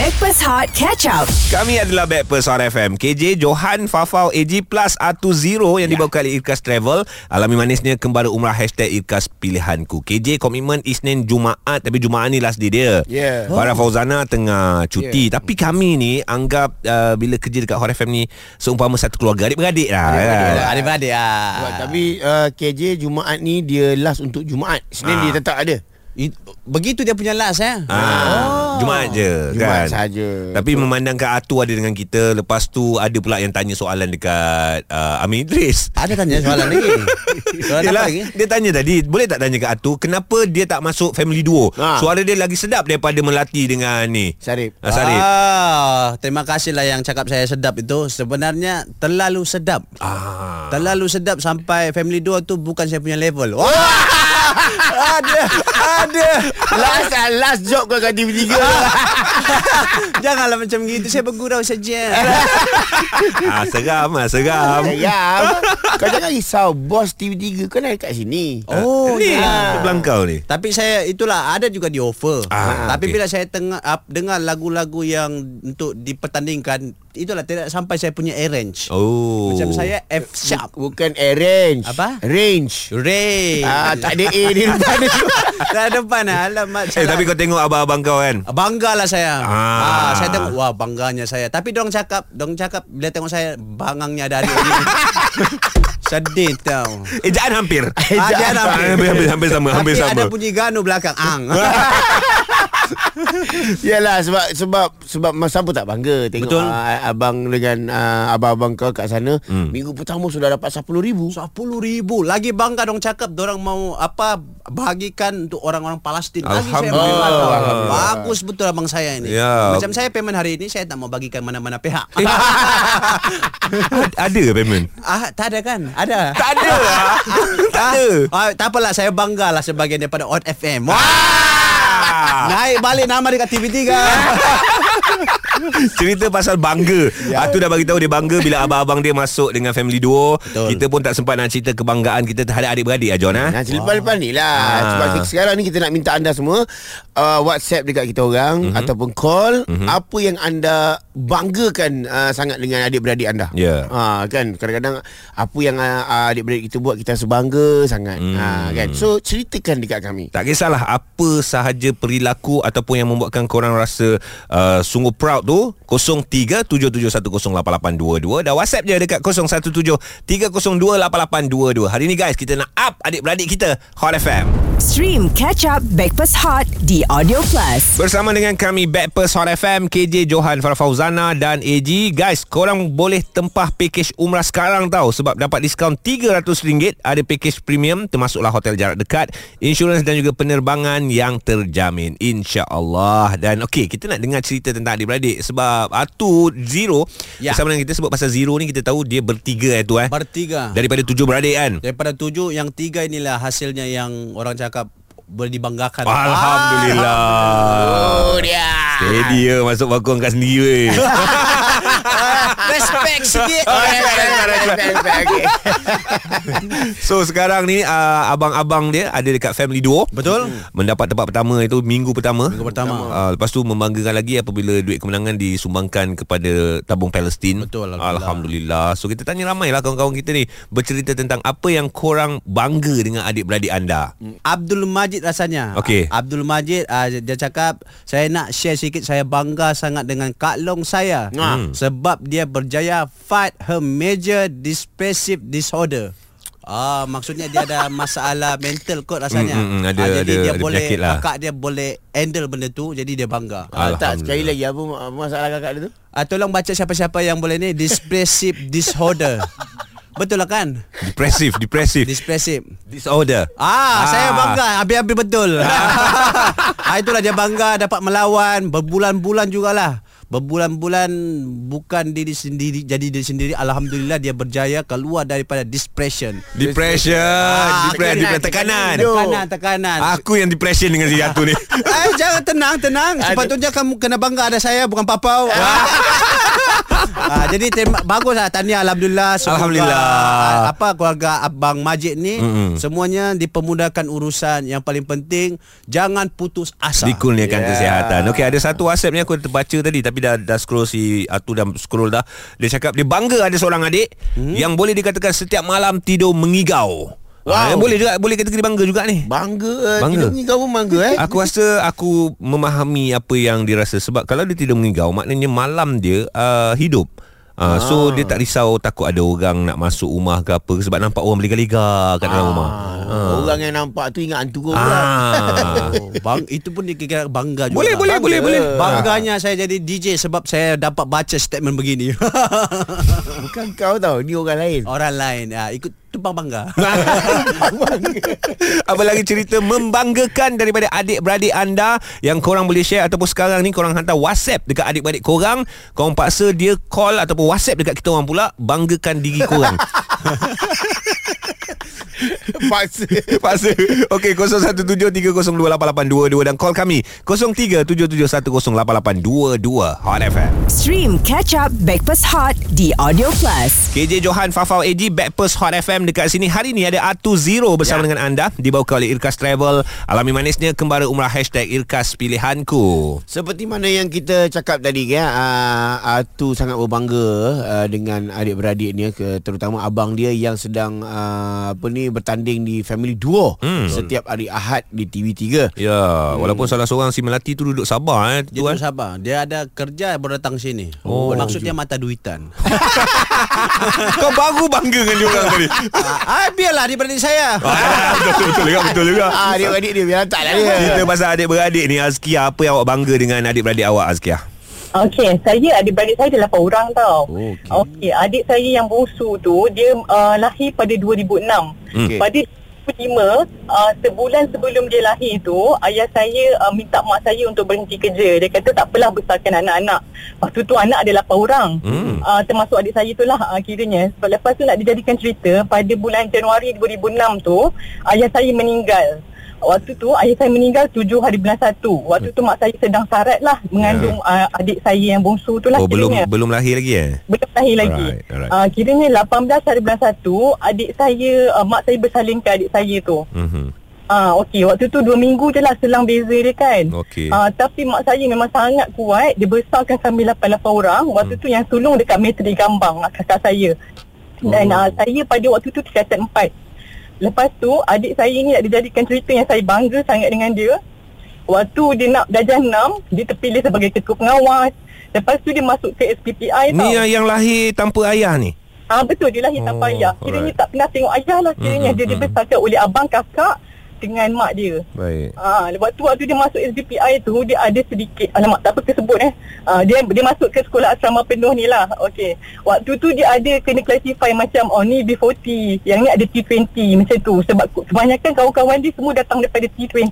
Backpass Hot Catch Up. Kami adalah Backpers Hot FM KJ, Johan, Fafau, AG Plus Atu Zero Yang dibawa oleh Irkas Travel. Alami manisnya Kembali umrah Hashtag Irkas Pilihanku. KJ komitmen Isnin Jumaat Tapi Jumaat ni last day dia. Yeah. Farah Fauzana tengah cuti. Tapi kami ni Anggap uh, Bila kerja dekat Hot FM ni Seumpama satu keluarga. Adik-beradik lah? Adik-beradik ah. Sebab, Tapi uh, KJ Jumaat ni Dia last untuk Jumaat. Senin Ah. dia tetap ada It, begitu dia punya last ya. Ah, Jumaat je Jumaat kan saja. Tapi memandangkan Atu ada dengan kita Lepas tu Ada pula yang tanya soalan Dekat uh, Amin Idris Ada tanya soalan lagi. Soalan apa Yelah, lagi? dia tanya tadi Boleh tak tanya ke Atu Kenapa dia tak masuk family duo Ha. Suara dia lagi sedap Daripada Melati dengan ni Sarip Ah, Sarip Ah, terima kasih lah yang cakap saya sedap itu. Sebenarnya terlalu sedap. ah. Terlalu sedap sampai family dua tu bukan saya punya level. Wah! ada, ada. Last ah, last job kau kat TV3 Janganlah macam gitu. Saya bergurau saja. ah, Seram lah Seram Sayang Kau jangan risau Bos TV3 Kau nak kat sini Oh, Ni ya. Belangkau ni Tapi saya itulah ada juga di offer. Ah, Tapi okey. bila saya tengah dengar lagu-lagu yang untuk dipertandingkan, itulah tidak sampai saya punya arrange. Oh Macam saya F sharp. Bukan arrange Apa? Range Ray. Ah, tak ada A di depan dia. Dah depan lah. Alamat. Eh tapi kau tengok abang-abang kau kan Bangga lah saya Ah. ah. Saya tengok Wah bangganya saya Tapi dong cakap Dong cakap Bila tengok saya Bangangnya dari ini Sedih tau Ejaan hampir Ada ada hampir, hampir, hampir sama Hampir Tapi sama ada bunyi ganu belakang Ang Yalah sebab sebab sebab masa apa tak bangga tengok Betul. uh, abang dengan uh, abang-abang kau kat sana hmm. minggu pertama sudah dapat 10 ribu. Sepuluh ribu Lagi bangga dong cakap Dorang mau apa Bahagikan untuk orang-orang Palestin Lagi saya Alhamdulillah. bangga. Bagus betul abang saya ini Ya. Macam saya payment hari ini Saya tak mau bagikan mana-mana pihak Ada ke payment Ah, tak ada kan? Ada. Tak ada Tak ada Ah, tak apalah saya bangga lah sebagian daripada Hot FM. Wah! Naik balik nama dekat TV3. Cerita pasal bangga ya. Atu dah bagi tahu dia bangga Bila abang-abang dia masuk Dengan family duo Betul. Kita pun tak sempat nak cerita Kebanggaan kita terhadap adik-beradik ah, John ha? Nah, lepas-lepas ni lah Ah. Sebab sekarang ni kita nak minta anda semua uh, WhatsApp dekat kita orang mm-hmm. Ataupun call mm-hmm. Apa yang anda banggakan uh, sangat dengan adik-beradik anda Ya. uh, Kan kadang-kadang Apa yang uh, adik-beradik kita buat Kita sebangga sangat mm. uh, kan? So ceritakan dekat kami Tak kisahlah apa sahaja perilaku ataupun yang membuatkan korang rasa uh, sungguh proud tu 0377108822 dan WhatsApp je dekat 0173028822. Hari ni guys kita nak up adik-beradik kita Hot FM. Stream Catch Up Backpass Hot di Audio Plus. Bersama dengan kami Backpers Hot FM KJ Johan Farah Fauzana dan AG Guys korang boleh tempah package umrah sekarang tau Sebab dapat diskaun RM300 Ada package premium termasuklah hotel jarak dekat Insurans dan juga penerbangan yang terjamin InsyaAllah Dan okey kita nak dengar cerita tentang adik-beradik Sebab Atu Zero Ya. Bersama dengan kita sebab pasal Zero ni kita tahu dia bertiga eh tu eh. Bertiga. Daripada tujuh beradik kan? Daripada tujuh, yang tiga inilah hasilnya yang orang cakap boleh dibanggakan. Alhamdulillah. Oh dia. Eh dia masuk bakul angkat sendiri weh Respect sikit. Oh, okay. So sekarang ni uh, abang-abang dia ada dekat family duo. Betul. Mendapat tempat pertama itu minggu pertama. Minggu pertama. Uh, lepas tu membanggakan lagi apabila duit kemenangan disumbangkan kepada tabung Palestin. Betul, Alhamdulillah. Alhamdulillah. So kita tanya ramai lah kawan-kawan kita ni bercerita tentang apa yang korang bangga dengan adik-beradik anda. Abdul Majid rasanya. Okey. Abdul Majid uh, dia cakap saya nak share sikit saya bangga sangat dengan Kak Long saya. Hmm. Sebab dia berjaya fight her major depressive disorder. Ah maksudnya dia ada masalah mental kot rasanya. Hmm, hmm, hmm, ada- Ah, jadi ada- dia ada boleh lah. kakak dia boleh handle benda tu jadi dia bangga. Ah, tak Alhamdulillah. sekali lagi apa masalah kakak dia tu? Ah tolong baca siapa-siapa yang boleh ni depressive disorder. Betul lah kan? Depressive, depressive. Depressive. Disorder. Ah, saya bangga habis-habis betul. ah, itulah dia bangga dapat melawan berbulan-bulan jugalah. Berbulan-bulan bukan diri sendiri jadi diri sendiri alhamdulillah dia berjaya keluar daripada depression. Depression, Ah, depression, tekanan, depression, tekanan. tekanan. Tekanan. Aku yang depression dengan si Atu ni. Eh jangan tenang tenang. Sepatutnya kamu kena bangga ada saya bukan papau. ah, jadi terima, bagus lah tahniah alhamdulillah semoga, Alhamdulillah. ah, apa keluarga abang Majid ni Mm-mm. semuanya dipermudahkan urusan yang paling penting jangan putus asa Dikurniakan Yeah. kesihatan Okey ada satu WhatsApp ni Aku terbaca tadi Tapi dah, dah scroll si Atu dah scroll dah Dia cakap Dia bangga ada seorang adik hmm? Yang boleh dikatakan Setiap malam tidur mengigau Wow. Ah, boleh juga boleh kategori bangga juga ni. Bangga. Bangga. Tidur ni kau pun bangga eh. Aku rasa aku memahami apa yang dia rasa sebab kalau dia tidak mengigau maknanya malam dia uh, hidup. Uh, so dia tak risau takut ada orang nak masuk rumah ke apa sebab nampak orang berlega-lega kat dalam rumah. Ah, Orang yang nampak tu ingat hantu kau. Ah. Oh, bang, itu pun dikira bangga juga. boleh boleh Bangga. boleh boleh. Bangganya saya jadi DJ sebab saya dapat baca statement begini. Bukan kau tau, ni orang lain. Orang lain ya, ikut tumpang bangga. Apa lagi cerita membanggakan daripada adik-beradik anda yang korang boleh share ataupun sekarang ni korang hantar WhatsApp dekat adik-beradik korang, korang paksa dia call ataupun WhatsApp dekat kita orang pula banggakan diri korang. Paksa. Paksa. Okey 0173028822 Dan call kami. 0377108822 Hot FM Stream Catch Up Backpass Hot di Audio Plus. KJ Johan Fafau AG Backpast Hot FM Dekat sini Hari ni ada Atu Zero Bersama ya. dengan anda. Dibawa oleh Irkas Travel. Alami manisnya Kembara Umrah Hashtag Irkas Pilihanku. Seperti mana yang kita cakap tadi kan uh, Atu sangat berbangga uh, dengan adik-beradik ni ke, terutama abang dia yang sedang uh, apa ni bertanding di Family Duo Hmm. setiap hari Ahad di TV3. Ya Walaupun salah seorang Si Melati tu duduk sabar eh, Dia tu, eh. sabar. Dia ada kerja baru datang sini. Oh. Maksudnya mata duitan. Kau baru bangga dengan dia orang tadi ah, biarlah dia beradik saya. ah, Betul betul juga Betul juga Ah, adik-beradik dia biar tak lah dia. Cerita pasal adik-beradik ni Azkia Apa yang awak bangga dengan adik-beradik awak Azkia Okey, saya adik-beradik saya ada 8 orang tau. Okey. Okey, okay, adik saya yang bongsu tu dia uh, lahir pada 2006. Okey. Pada 2005, uh, sebulan sebelum dia lahir tu, ayah saya uh, minta mak saya untuk berhenti kerja. Dia kata tak apalah besarkan anak-anak. Waktu tu anak ada 8 orang. Hmm. Uh, termasuk adik saya tu lah uh, kiranya. Sebab lepas tu nak dijadikan cerita, pada bulan Januari 2006 tu, ayah saya meninggal. Waktu tu ayah saya meninggal 7 hari bulan 1. Waktu tu mak saya sedang sarat lah mengandung uh, adik saya yang bongsu tu lah Oh belum kiranya. belum lahir lagi eh Belum lahir lagi. Alright, alright. Uh, kiranya 18 hari bulan 1, adik saya, uh, mak saya bersalin ke adik saya tu. Mhm. Ah, okey, waktu tu 2 minggu je lah selang beza dia kan. Okey. Ah, tapi mak saya memang sangat kuat. Dia besarkan kami 8-8 orang. Waktu Hmm. tu yang sulung dekat Metri Gambang, kakak saya. Dan Oh. ah, saya pada waktu tu tingkatan 4. Lepas tu, adik saya ni nak dijadikan cerita yang saya bangga sangat dengan dia. Waktu dia nak darjah 6, dia terpilih sebagai ketua pengawas. Lepas tu dia masuk ke SPPI Ni tau. yang, yang lahir tanpa ayah ni Ah betul dia lahir Oh, tanpa ayah. Kiranya alright. tak pernah tengok ayah lah kiranya Mm, dia dibesarkan oleh abang kakak dengan mak dia. Baik Ah waktu waktu dia masuk SBPI tu dia ada sedikit alamak tak apa kesebut eh. Ah dia dia masuk ke sekolah asrama penuh ni lah. Okey. Waktu tu dia ada kena classify macam oh ni B40, yang ni ada T20 macam tu sebab kebanyakan kawan-kawan dia semua datang daripada T20.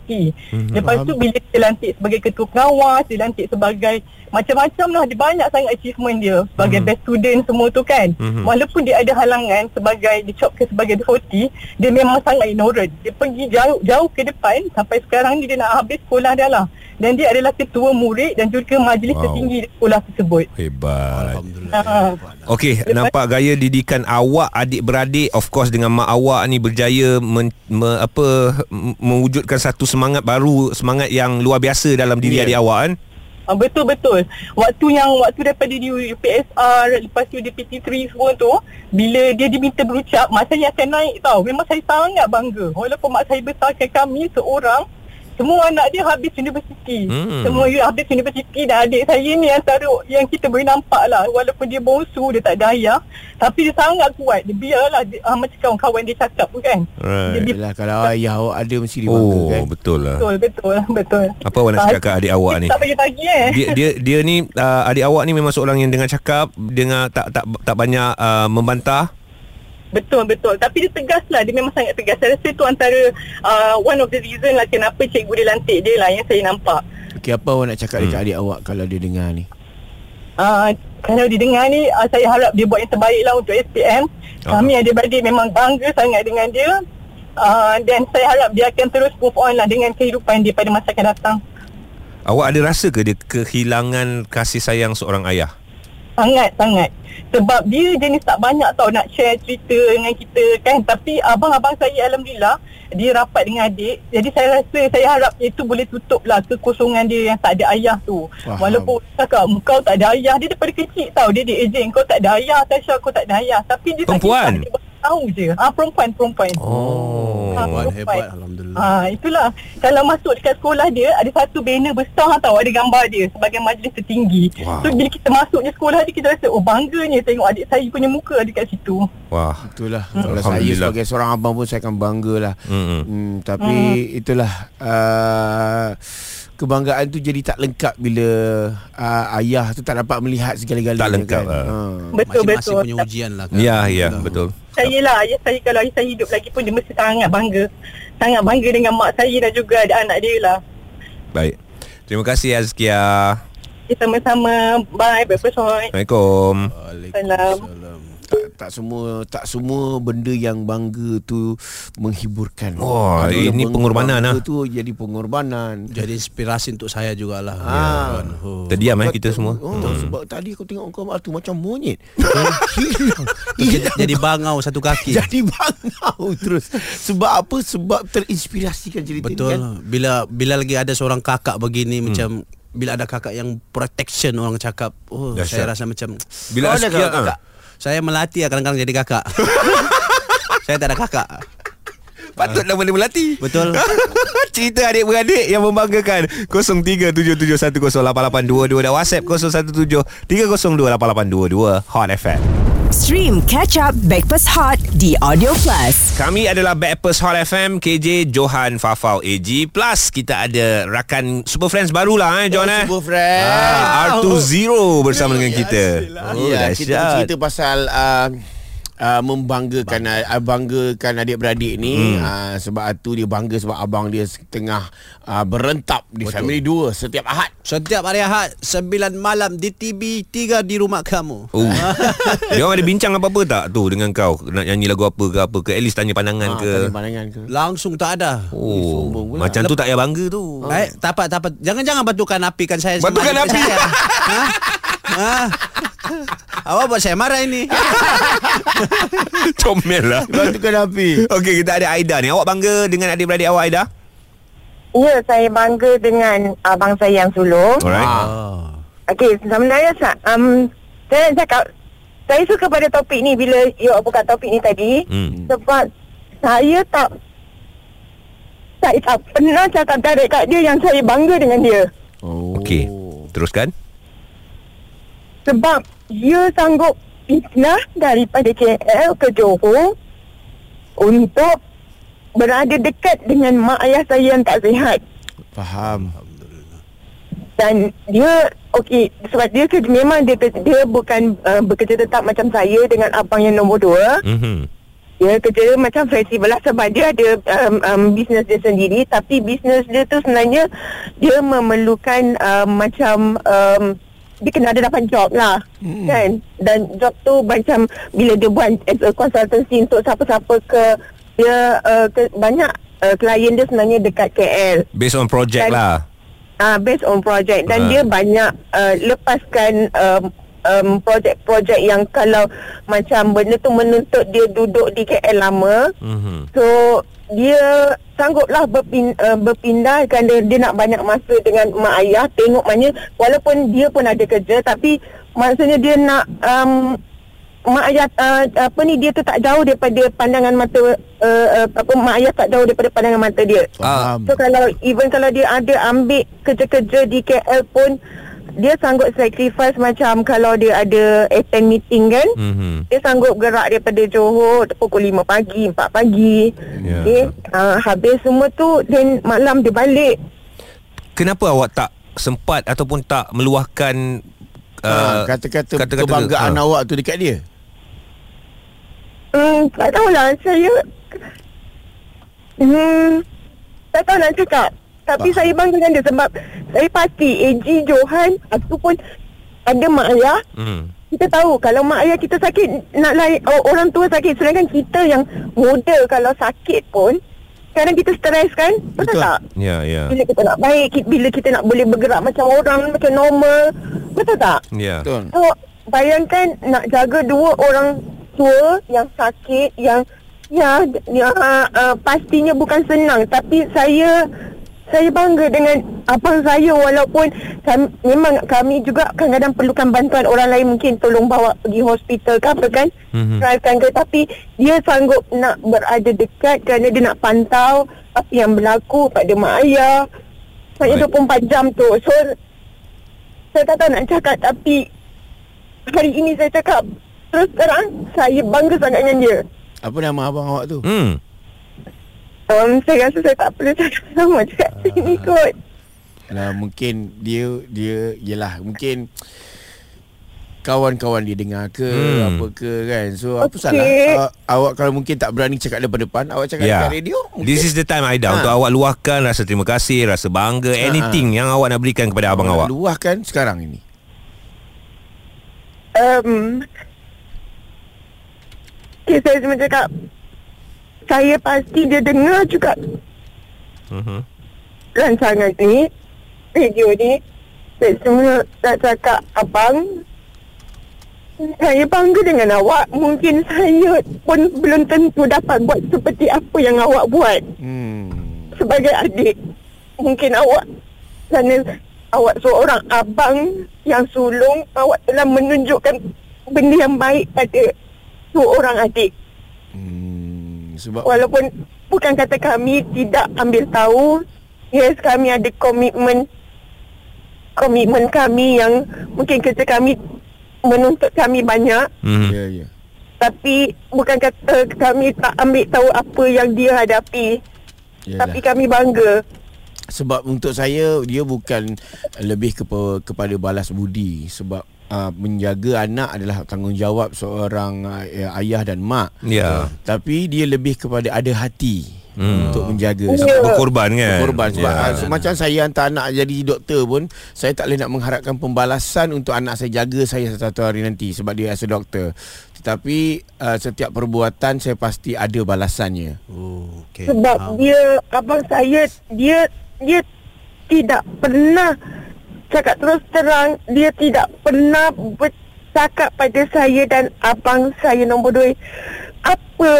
Mhm. Lepas tu bila dia lantik sebagai ketua pengawas, dia lantik sebagai macam-macam lah dia banyak sangat achievement dia sebagai Mhm. best student semua tu kan. Mhm. Walaupun dia ada halangan sebagai dicopkan sebagai B40, dia memang sangat ignorant. Dia pergi jauh jauh ke depan sampai sekarang ni dia nak habis sekolah dah lah. Dan dia adalah ketua murid dan juga majlis Wow. tertinggi di sekolah tersebut. Hebat Alhamdulillah. Ah. Okey, nampak gaya didikan awak adik-beradik of course dengan mak awak ni berjaya men, me, apa mewujudkan satu semangat baru, semangat yang luar biasa dalam diri Ya. adik awak kan? Ah, betul betul. Waktu yang waktu daripada di UPSR lepas tu di PT3 semua tu, bila dia diminta berucap, mak saya akan naik tau. Memang saya sangat bangga. Walaupun mak saya besarkan kami seorang, semua anak dia habis universiti. Hmm. Semua dia habis universiti dan adik saya ni antara yang kita boleh nampak lah. Walaupun dia bongsu, dia tak ada ayah. Tapi dia sangat kuat. Dia biarlah dia, ah, macam kawan-kawan dia cakap tu kan. Right. Dia, Yelah kalau ayah awak ada mesti dibanggakan. Oh, betul lah. betul, betul, betul. Apa awak nak cakap kat adik awak ni? Tak bagi-bagi eh. Dia dia dia ni uh, adik awak ni memang seorang yang dengan cakap dengan tak tak tak banyak uh, membantah. Betul betul tapi dia tegas lah dia memang sangat tegas saya rasa tu antara uh, one of the reason lah kenapa cikgu dia lantik dia lah yang saya nampak Okey, apa awak nak cakap dekat Hmm. adik awak kalau dia dengar ni? uh, kalau dia dengar ni uh, saya harap dia buat yang terbaik lah untuk SPM Ah. kami adik-beradik memang bangga sangat dengan dia uh, dan saya harap dia akan terus move on lah dengan kehidupan dia pada masa akan datang Awak ada rasa ke dia kehilangan kasih sayang seorang ayah? Sangat-sangat. Sebab dia jenis tak banyak tau nak share cerita dengan kita kan. Tapi abang-abang saya Alhamdulillah, dia rapat dengan adik. Jadi saya rasa, saya harap itu boleh tutup lah kekosongan dia yang tak ada ayah tu. Faham. Walaupun cakap, kau tak ada ayah. Dia daripada kecil tau. Dia di ejen, kau tak ada ayah. Tasha, kau tak ada ayah. Tapi dia Perempuan? tak kisah. Tahu je. Ah perempuan, perempuan. Oh. Ah, Perempuan hebat Alhamdulillah Ah itulah kalau masuk dekat sekolah dia ada satu banner besar tau ada gambar dia sebagai majlis tertinggi. Wow. So bila kita masuk je sekolah dia kita rasa oh bangganya tengok adik saya punya muka dekat situ. Wah. Itulah Kalau saya sebagai seorang abang pun Saya akan bangga lah Mm-mm. hmm, Tapi itulah uh, Kebanggaan tu jadi tak lengkap Bila uh, Ayah tu tak dapat melihat segala-galanya Tak lengkap, kan? ah. Ha. Betul Masing-masing betul. punya ujian lah kan Ya, ya, betul. Saya lah ayah saya kalau ayah saya hidup lagi pun dia mesti sangat bangga. Sangat bangga dengan mak saya dan juga ada anak dia lah. Baik. Terima kasih Azkia. Kita sama-sama. Bye. Breakfast Hoi. Assalamualaikum. Waalaikumsalam tak, tak semua tak semua benda yang bangga tu menghiburkan. Wah, yang ini pengorbanan lah. tu jadi pengorbanan. Jadi inspirasi untuk saya jugalah Ah. kan? oh. Terdiam eh kita semua. Oh, sebab tadi aku tengok kau tu macam monyet. Hilang. Jadi bangau satu kaki jadi bangau terus. Sebab apa? Sebab terinspirasikan cerita Betul. ni kan. Bila bila lagi ada seorang kakak begini hmm. macam bila ada kakak yang protection orang cakap, oh Dahsyat. saya rasa macam Bila ada Azkia kakak? Saya melatih lah kadang-kadang jadi kakak. saya tak ada kakak. Patutlah boleh berlatih. Betul. Cerita adik-beradik yang membanggakan 0377108822 dan WhatsApp 0173028822 Hot FM. Stream Catch Up Backpass Hot di Audio Plus. Kami adalah Backpers Hot FM KJ Johan Fafau AG Plus kita ada rakan Super Friends barulah eh John eh. Super friend. Ah, R20 bersama dengan kita. Oh, ya, kita cerita pasal uh, Uh, membanggakan uh, banggakan adik-beradik ni hmm. uh, sebab tu dia bangga sebab abang dia tengah uh, berentap di Betul. family 2 setiap Ahad. Setiap hari Ahad 9 malam di TV 3 di rumah kamu. Oh. Dia orang ada bincang apa-apa tak tu dengan kau nak nyanyi lagu apa ke apa ke at least tanya pandangan Ah, ke. tanya pandangan ke. Langsung tak ada. Oh, pula. macam tu tak payah bangga tu. Eh, tak apa, tak apa. Jangan-jangan batukan api kan saya. Batukan api? Saya. ha? Ha? Awak buat saya marah ini. Comel lah. Batukan api. Okey, kita ada Aida ni. Awak bangga dengan adik-beradik awak Aida? Ya, saya bangga dengan abang saya yang sulung. Alright. Oh. Okey, sebenarnya um, saya nak cakap saya suka pada topik ni bila you buka topik ni tadi Hmm. sebab saya tak saya tak pernah cakap direct kat dia yang saya bangga dengan dia. Oh. Okey. Teruskan. Sebab dia sanggup pindah daripada KL ke Johor untuk berada dekat dengan mak ayah saya yang tak sihat. Faham. dan dia okey sebab dia kerja memang dia dia bukan uh, bekerja tetap macam saya dengan abang yang nombor dua Mhm. dia kerja macam fleksibel lah sebab dia ada um, um, bisnes dia sendiri tapi bisnes dia tu sebenarnya dia memerlukan um, macam um, dia kena ada dapat job lah hmm. kan dan job tu macam bila dia buat as a consultancy untuk siapa-siapa ke dia uh, ke, banyak uh, klien dia sebenarnya dekat KL Based on project Dan- lah. uh, based on project dan Ah. dia banyak uh, lepaskan um, um, projek-projek yang kalau macam benda tu menuntut dia duduk di KL lama Mhm. so dia sangguplah berpin, uh, berpindah kan dia, dia nak banyak masa dengan mak ayah tengok maknanya walaupun dia pun ada kerja tapi maksudnya dia nak um, mak ayah uh, apa ni dia tu tak jauh daripada pandangan mata uh, uh, apa mak ayah tak jauh daripada pandangan mata dia Faham. So kalau even kalau dia ada ambil kerja-kerja di KL pun dia sanggup sacrifice macam kalau dia ada attend meeting kan. Mhm. Dia sanggup gerak daripada Johor pukul 5 pagi, 4 pagi. Ya. Okay. Uh, habis semua tu dan malam dia balik. Kenapa awak tak sempat ataupun tak meluahkan Ha, uh, kata-kata kata-kata- kebanggaan ha. awak tu dekat dia. Hmm, tak tahulah saya Hmm, tak tahu nak cakap. Tapi saya bangga dengan dia sebab saya pasti AG Johan aku pun ada mak ayah Hmm. kita tahu kalau mak ayah kita sakit nak lain oh, orang tua sakit sedangkan kita yang muda kalau sakit pun kadang kita stres kan betul, Betul. tak Ya, ya. bila kita nak baik bila kita nak boleh bergerak macam orang macam normal betul tak Ya. Betul. so bayangkan nak jaga dua orang tua yang sakit yang ya, ya uh, pastinya bukan senang tapi saya saya bangga dengan abang saya walaupun kami, memang kami juga kadang-kadang perlukan bantuan orang lain mungkin tolong bawa pergi hospital ke apa kan Mhm. drivekan ke tapi dia sanggup nak berada dekat kerana dia nak pantau apa yang berlaku pada mak ayah saya 24 jam tu so saya tak tahu nak cakap tapi hari ini saya cakap terus terang saya bangga sangat dengan dia Apa nama abang awak tu? Hmm. Um, saya rasa saya tak perlu cakap sama cakap sini kot Lah mungkin dia dia yalah mungkin kawan-kawan dia dengar ke Hmm. apa ke kan. So apa Okey. salah uh, awak kalau mungkin tak berani cakap depan-depan, awak cakap Ya. dekat radio. Mungkin. This is the time Aida Ha. untuk awak luahkan rasa terima kasih, rasa bangga, anything yang awak nak berikan kepada abang awak. Luahkan sekarang ini. um, okay, saya cuma cakap saya pasti dia dengar juga Mhm. rancangan ni video ni saya cuma nak cakap abang saya bangga dengan awak Mungkin saya pun belum tentu dapat buat seperti apa yang awak buat Hmm. sebagai adik mungkin awak kerana awak seorang abang yang sulung awak telah menunjukkan benda yang baik pada seorang adik Hmm. Sebab walaupun bukan kata kami tidak ambil tahu yes kami ada komitmen komitmen kami yang mungkin kerja kami menuntut kami banyak Mhm. ya ya. tapi bukan kata kami tak ambil tahu apa yang dia hadapi Yalah. tapi kami bangga Sebab untuk saya dia bukan lebih kepa, kepada balas budi sebab uh, menjaga anak adalah tanggungjawab seorang uh, ayah dan mak. Ya. Tapi dia lebih kepada ada hati Hmm. untuk menjaga. Ya. Berkorban kan? Berkorban sebab Ya. yeah. macam saya hantar anak jadi doktor pun saya tak boleh nak mengharapkan pembalasan untuk anak saya jaga saya satu hari nanti sebab dia as a doktor. Tetapi uh, setiap perbuatan saya pasti ada balasannya. Oh, okey. Sebab Faham. dia abang saya dia dia tidak pernah cakap terus terang dia tidak pernah bercakap pada saya dan abang saya nombor dua apa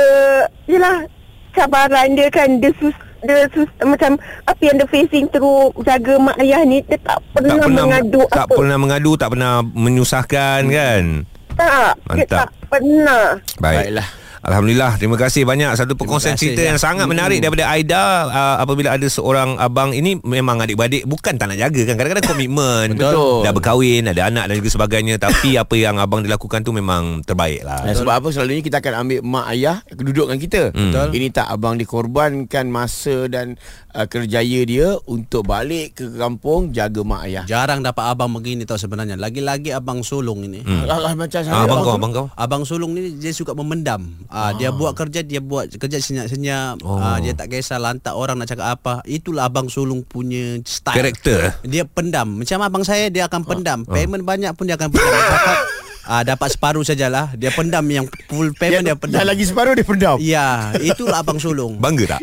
yalah cabaran dia kan dia sus dia sus, macam apa yang dia facing through jaga mak ayah ni dia tak pernah, tak pernah mengadu tak apa pernah mengadu, tak pernah menyusahkan kan? tak dia Mantap. tak pernah Baik. Baiklah. Alhamdulillah Terima kasih banyak Satu perkongsian cerita ya. yang sangat menarik Daripada Aida uh, Apabila ada seorang abang Ini memang adik-beradik Bukan tak nak jaga kan Kadang-kadang komitmen Betul. Dah berkahwin Ada anak dan juga sebagainya Tapi apa yang abang dilakukan tu Memang terbaik lah Dan sebab apa selalunya kita akan ambil mak ayah duduk dengan kita. Hmm. Betul. Ini tak abang dikorbankan masa dan uh, kerjaya dia untuk balik ke kampung jaga mak ayah. Jarang dapat abang begini tau sebenarnya. Lagi-lagi abang sulung ini. Hmm. Ah, macam saya. ah, Abang kau Abang kau Abang sulung ni dia suka memendam. Ah, dia buat kerja dia buat kerja senyap-senyap. Oh. Ah, dia tak kisah lantak orang nak cakap apa. Itulah abang sulung punya style. Karakter Dia pendam. Macam abang saya dia akan pendam. Payment banyak pun dia akan pendam. dapat ah, dapat separuh sajalah. Dia pendam yang full payment dia yang, pendam. yang lagi separuh dia pendam. Ya, itulah abang sulung. Bangga tak?